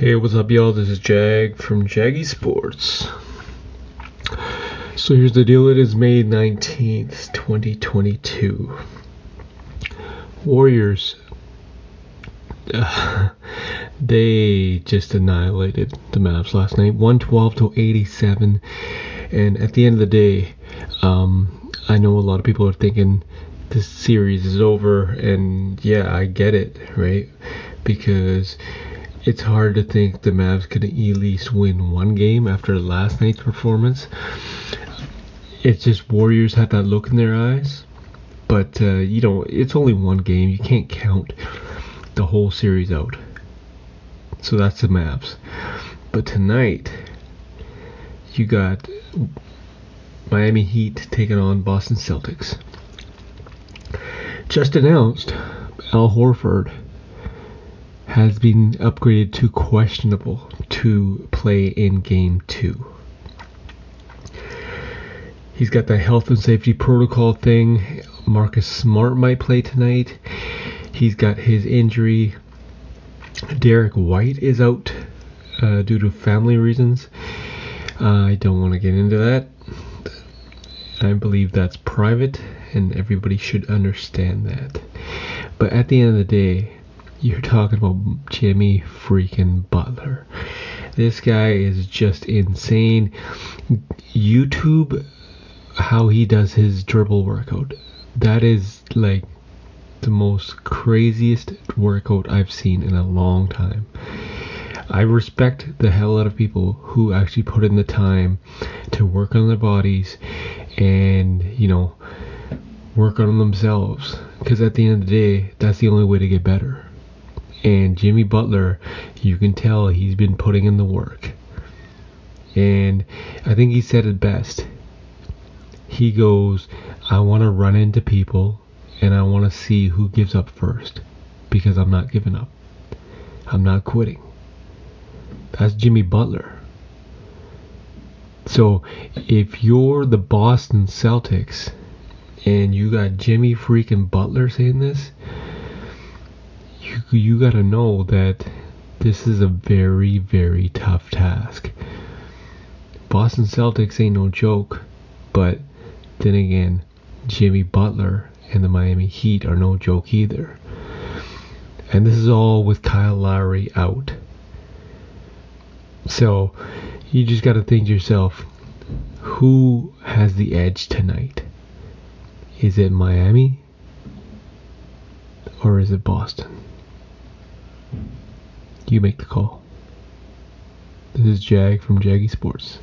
Hey, what's up, y'all? This is Jag from Jaggy Sports. So here's the deal it is May 19th, 2022. Warriors, uh, they just annihilated the Mavs last night 112 to 87. And at the end of the day, um, I know a lot of people are thinking this series is over, and yeah, I get it, right? Because it's hard to think the Mavs could at least win one game after last night's performance. It's just Warriors have that look in their eyes, but uh, you know it's only one game. You can't count the whole series out. So that's the Mavs. But tonight, you got Miami Heat taking on Boston Celtics. Just announced, Al Horford has been upgraded to questionable to play in game two. He's got the health and safety protocol thing. Marcus Smart might play tonight. He's got his injury. Derrick White is out uh, due to family reasons. Uh, I don't want to get into that. I believe that's private, and everybody should understand that. But at the end of the day, you're talking about Jimmy freaking Butler. This guy is just insane. YouTube, how he does his dribble workout, that is like the most craziest workout I've seen in a long time. I respect the hell out of people who actually put in the time to work on their bodies and, you know, work on themselves. Because at the end of the day, that's the only way to get better. And Jimmy Butler, you can tell he's been putting in the work. And I think he said it best. He goes, I want to run into people and I want to see who gives up first because I'm not giving up. I'm not quitting. That's Jimmy Butler. So if you're the Boston Celtics and you got Jimmy freaking Butler saying this, you you got to know that this is a very very tough task. Boston Celtics ain't no joke, but then again, Jimmy Butler and the Miami Heat are no joke either. And this is all with Kyle Lowry out. So you just got to think to yourself who has the edge tonight? Is it Miami or is it Boston? You make the call. This is Jag from Jaggy Sports.